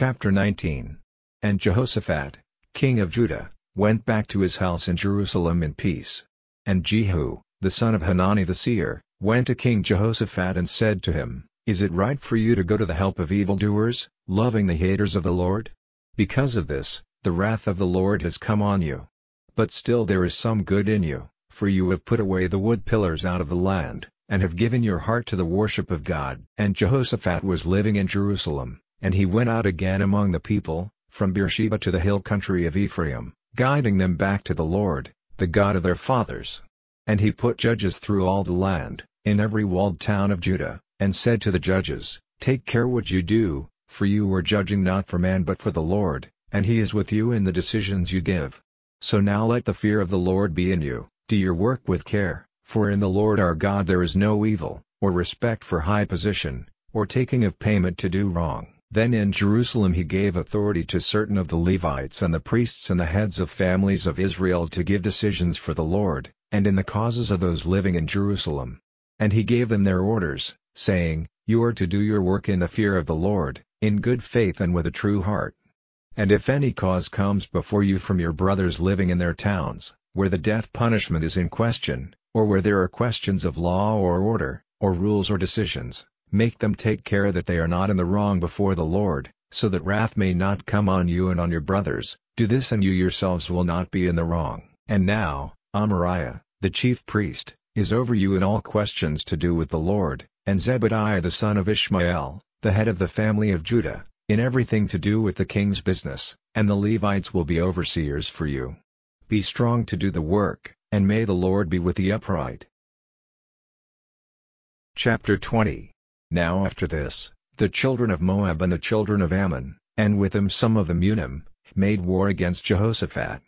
Chapter 19 And Jehoshaphat, king of Judah, went back to his house in Jerusalem in peace. And Jehu, the son of Hanani the seer, went to King Jehoshaphat and said to him, Is it right for you to go to the help of evildoers, loving the haters of the Lord? Because of this, the wrath of the Lord has come on you. But still there is some good in you, for you have put away the wood pillars out of the land, and have given your heart to the worship of God. And Jehoshaphat was living in Jerusalem, and he went out again among the people, from Beersheba to the hill country of Ephraim, guiding them back to the Lord, the God of their fathers. And he put judges through all the land, in every walled town of Judah, and said to the judges, Take care what you do, for you are judging not for man but for the Lord, and he is with you in the decisions you give. So now let the fear of the Lord be in you, do your work with care, for in the Lord our God there is no evil, or respect for high position, or taking of payment to do wrong. Then in Jerusalem he gave authority to certain of the Levites and the priests and the heads of families of Israel to give decisions for the Lord, and in the causes of those living in Jerusalem. And he gave them their orders, saying, You are to do your work in the fear of the Lord, in good faith and with a true heart. And if any cause comes before you from your brothers living in their towns, where the death punishment is in question, or where there are questions of law or order, or rules or decisions, make them take care that they are not in the wrong before the Lord, so that wrath may not come on you and on your brothers, do this and you yourselves will not be in the wrong. And now, Amariah, the chief priest, is over you in all questions to do with the Lord, and Zebadiah the son of Ishmael, the head of the family of Judah, in everything to do with the king's business, and the Levites will be overseers for you. Be strong to do the work, and may the Lord be with the upright. Chapter 20 Now after this, the children of Moab and the children of Ammon, and with them some of the Meunim, made war against Jehoshaphat.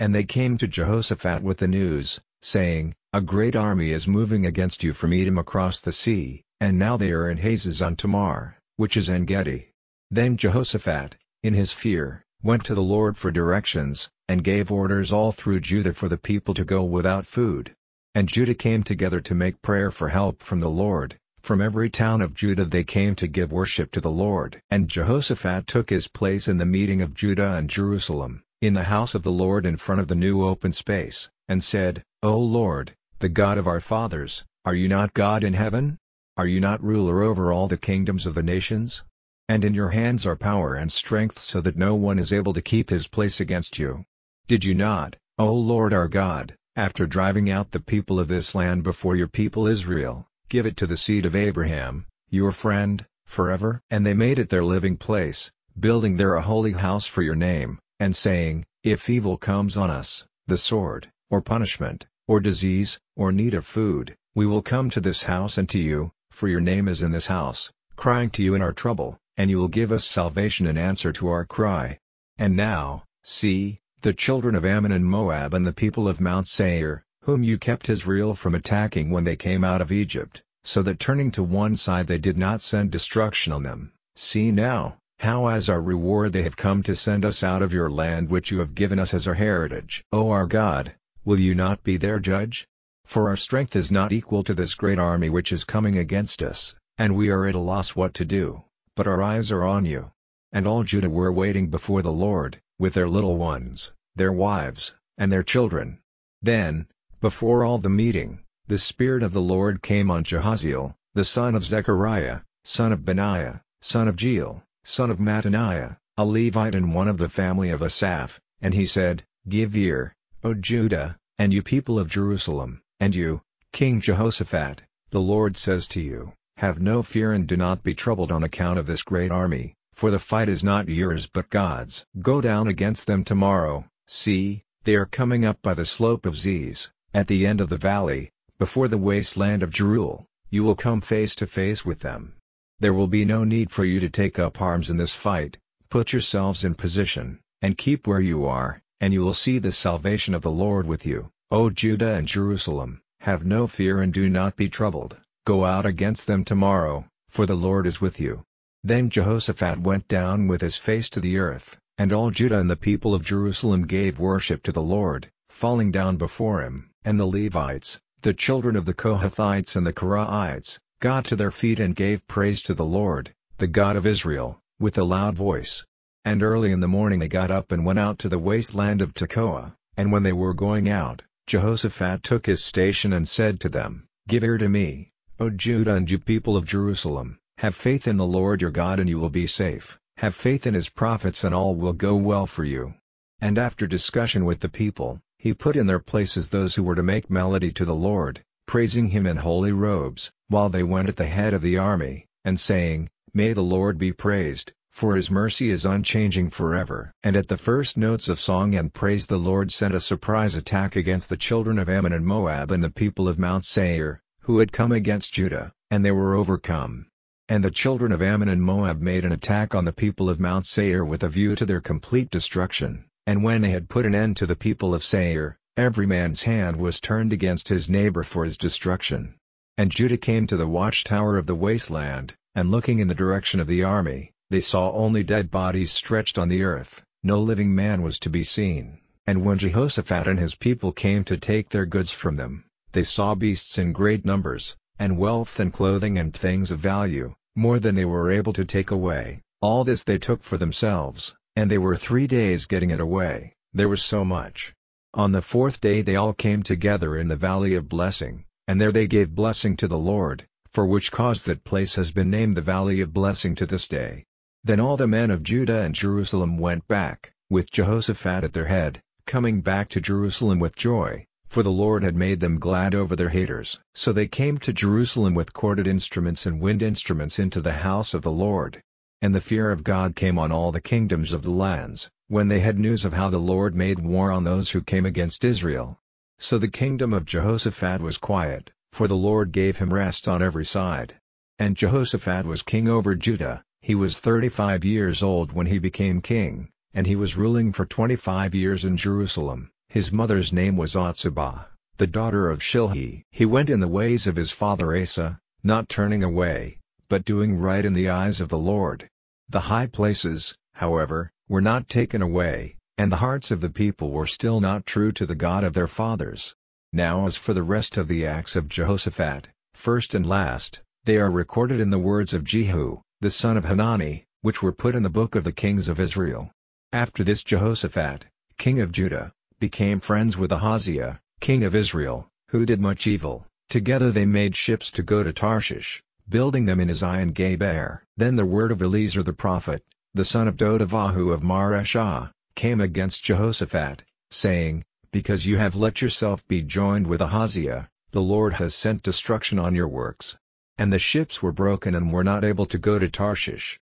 And they came to Jehoshaphat with the news, saying, A great army is moving against you from Edom across the sea, and now they are in Hazazon-tamar, which is En-gedi. Then Jehoshaphat, in his fear, went to the Lord for directions, and gave orders all through Judah for the people to go without food. And Judah came together to make prayer for help from the Lord, from every town of Judah they came to give worship to the Lord. And Jehoshaphat took his place in the meeting of Judah and Jerusalem, in the house of the Lord in front of the new open space, and said, O Lord, the God of our fathers, are you not God in heaven? Are you not ruler over all the kingdoms of the nations? And in your hands are power and strength so that no one is able to keep his place against you. Did you not, O Lord our God, after driving out the people of this land before your people Israel, give it to the seed of Abraham, your friend, forever? And they made it their living place, building there a holy house for your name, and saying, If evil comes on us, the sword, or punishment, or disease, or need of food, we will come to this house and to you, for your name is in this house, crying to you in our trouble and you will give us salvation in answer to our cry. And now, see, the children of Ammon and Moab and the people of Mount Seir, whom you kept Israel from attacking when they came out of Egypt, so that turning to one side they did not send destruction on them, see now, how as our reward they have come to send us out of your land which you have given us as our heritage. O our God, will you not be their judge? For our strength is not equal to this great army which is coming against us, and we are at a loss what to do but our eyes are on you. And all Judah were waiting before the Lord, with their little ones, their wives, and their children. Then, before all the meeting, the Spirit of the Lord came on Jahaziel, the son of Zechariah, son of Benaiah, son of Jeiel, son of Mattaniah, a Levite and one of the family of Asaph, and he said, Give ear, O Judah, and you people of Jerusalem, and you, King Jehoshaphat, the Lord says to you, have no fear and do not be troubled on account of this great army, for the fight is not yours but God's. Go down against them tomorrow, see, they are coming up by the slope of Ziz, at the end of the valley, before the wasteland of Jeruel, you will come face to face with them. There will be no need for you to take up arms in this fight, put yourselves in position, and keep where you are, and you will see the salvation of the Lord with you, O Judah and Jerusalem, have no fear and do not be troubled. Go out against them tomorrow, for the Lord is with you. Then Jehoshaphat went down with his face to the earth, and all Judah and the people of Jerusalem gave worship to the Lord, falling down before him. And the Levites, the children of the Kohathites and the Korahites, got to their feet and gave praise to the Lord, the God of Israel, with a loud voice. And early in the morning they got up and went out to the wasteland of Tekoa, and when they were going out, Jehoshaphat took his station and said to them, Give ear to me, O Judah and you people of Jerusalem, have faith in the Lord your God and you will be safe, have faith in his prophets and all will go well for you. And after discussion with the people, he put in their places those who were to make melody to the Lord, praising him in holy robes, while they went at the head of the army, and saying, May the Lord be praised, for his mercy is unchanging forever. And at the first notes of song and praise the Lord sent a surprise attack against the children of Ammon and Moab and the people of Mount Seir, who had come against Judah, and they were overcome. And the children of Ammon and Moab made an attack on the people of Mount Seir with a view to their complete destruction, and when they had put an end to the people of Seir, every man's hand was turned against his neighbor for his destruction. And Judah came to the watchtower of the wasteland, and looking in the direction of the army, they saw only dead bodies stretched on the earth, no living man was to be seen. And when Jehoshaphat and his people came to take their goods from them, they saw beasts in great numbers, and wealth and clothing and things of value, more than they were able to take away, all this they took for themselves, and they were three days getting it away, there was so much. On the fourth day they all came together in the valley of blessing, and there they gave blessing to the Lord, for which cause that place has been named the valley of blessing to this day. Then all the men of Judah and Jerusalem went back, with Jehoshaphat at their head, coming back to Jerusalem with joy, for the Lord had made them glad over their haters. So they came to Jerusalem with corded instruments and wind instruments into the house of the Lord. And the fear of God came on all the kingdoms of the lands, when they had news of how the Lord made war on those who came against Israel. So the kingdom of Jehoshaphat was quiet, for the Lord gave him rest on every side. And Jehoshaphat was king over Judah, he was 35 years old when he became king, and he was ruling for 25 years in Jerusalem. His mother's name was Azubah, the daughter of Shilhi. He went in the ways of his father Asa, not turning away, but doing right in the eyes of the Lord. The high places, however, were not taken away, and the hearts of the people were still not true to the God of their fathers. Now as for the rest of the acts of Jehoshaphat, first and last, they are recorded in the words of Jehu, the son of Hanani, which were put in the book of the kings of Israel. After this Jehoshaphat, king of Judah, became friends with Ahaziah, king of Israel, who did much evil. Together they made ships to go to Tarshish, building them in Ezion Geber. Then the word of Eliezer the prophet, the son of Dodavahu of Mareshah, came against Jehoshaphat, saying, Because you have let yourself be joined with Ahaziah, the Lord has sent destruction on your works. And the ships were broken and were not able to go to Tarshish.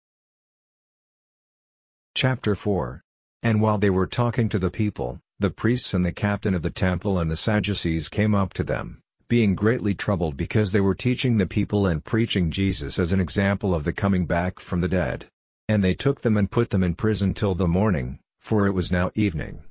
Chapter 4 And while they were talking to the people, the priests and the captain of the temple and the Sadducees came up to them, being greatly troubled because they were teaching the people and preaching Jesus as an example of the coming back from the dead. And they took them and put them in prison till the morning, for it was now evening.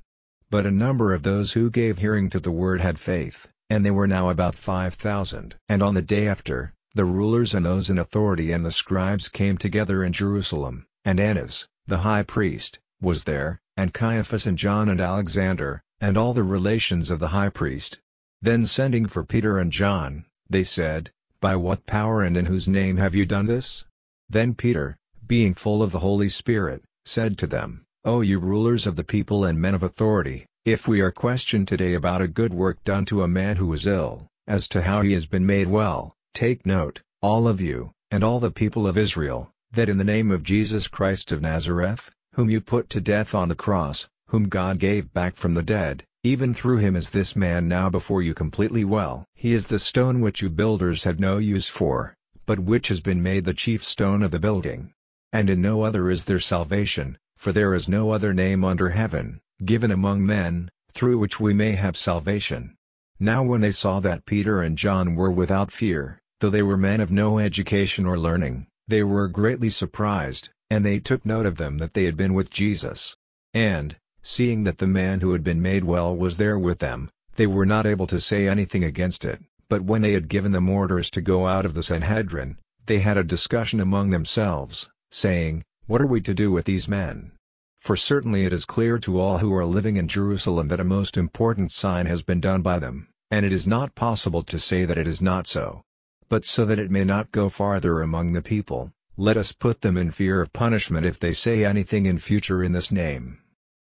But a number of those who gave hearing to the word had faith, and they were now about five thousand. And on the day after, the rulers and those in authority and the scribes came together in Jerusalem, and Annas, the high priest, was there, and Caiaphas and John and Alexander, and all the relations of the high priest. Then sending for Peter and John, they said, By what power and in whose name have you done this? Then Peter, being full of the Holy Spirit, said to them, O you rulers of the people and men of authority, if we are questioned today about a good work done to a man who was ill, as to how he has been made well, Take note, all of you, and all the people of Israel, that in the name of Jesus Christ of Nazareth, whom you put to death on the cross, whom God gave back from the dead, even through him is this man now before you completely well. He is the stone which you builders had no use for, but which has been made the chief stone of the building. And in no other is there salvation, for there is no other name under heaven, given among men, through which we may have salvation. Now when they saw that Peter and John were without fear, Though they were men of no education or learning, they were greatly surprised, and they took note of them that they had been with Jesus. And, seeing that the man who had been made well was there with them, they were not able to say anything against it, but when they had given them orders to go out of the Sanhedrin, they had a discussion among themselves, saying, What are we to do with these men? For certainly it is clear to all who are living in Jerusalem that a most important sign has been done by them, and it is not possible to say that it is not so. But so that it may not go farther among the people, let us put them in fear of punishment if they say anything in future in this name.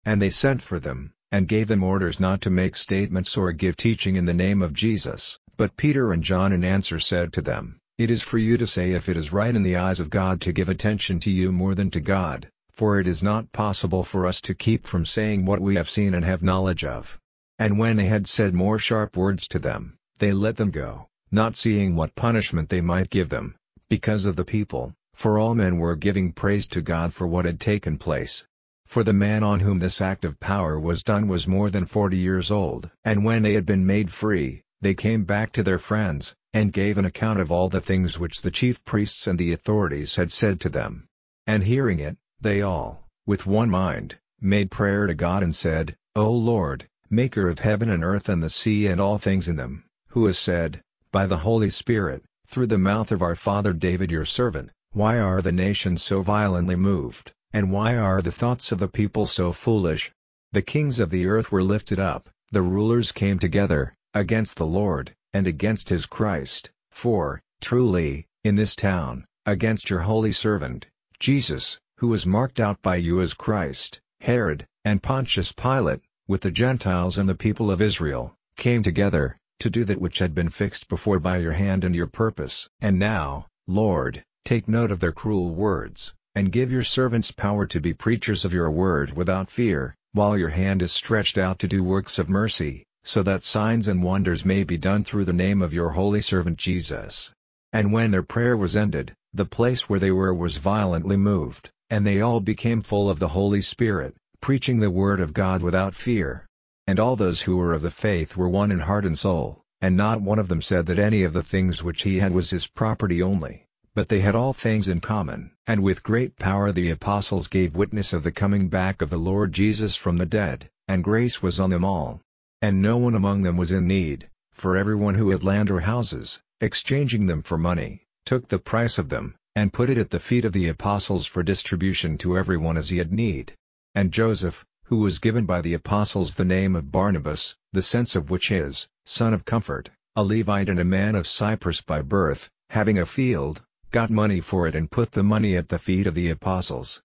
And they sent for them, and gave them orders not to make statements or give teaching in the name of Jesus. But Peter and John in answer said to them, It is for you to say if it is right in the eyes of God to give attention to you more than to God, for it is not possible for us to keep from saying what we have seen and have knowledge of. And when they had said more sharp words to them, they let them go, not seeing what punishment they might give them, because of the people, for all men were giving praise to God for what had taken place. For the man on whom this act of power was done was more than forty years old. And when they had been made free, they came back to their friends, and gave an account of all the things which the chief priests and the authorities had said to them. And hearing it, they all, with one mind, made prayer to God and said, O Lord, Maker of heaven and earth and the sea and all things in them, who has said, by the Holy Spirit, through the mouth of our father David your servant, why are the nations so violently moved, and why are the thoughts of the people so foolish? The kings of the earth were lifted up, the rulers came together, against the Lord, and against his Christ, for, truly, in this town, against your holy servant, Jesus, who was marked out by you as Christ, Herod, and Pontius Pilate, with the Gentiles and the people of Israel, came together, to do that which had been fixed before by your hand and your purpose. And now, Lord, Take note of their cruel words, and give your servants power to be preachers of your word without fear, while your hand is stretched out to do works of mercy, so that signs and wonders may be done through the name of your holy servant Jesus. And when their prayer was ended, the place where they were was violently moved, and they all became full of the Holy Spirit, preaching the word of God without fear. And all those who were of the faith were one in heart and soul, and not one of them said that any of the things which he had was his property only but they had all things in common. And with great power the apostles gave witness of the coming back of the Lord Jesus from the dead, and grace was on them all. And no one among them was in need, for everyone who had land or houses, exchanging them for money, took the price of them, and put it at the feet of the apostles for distribution to everyone as he had need. And Joseph, who was given by the apostles the name of Barnabas, the sense of which is, son of comfort, a Levite and a man of Cyprus by birth, having a field, got money for it and put the money at the feet of the apostles,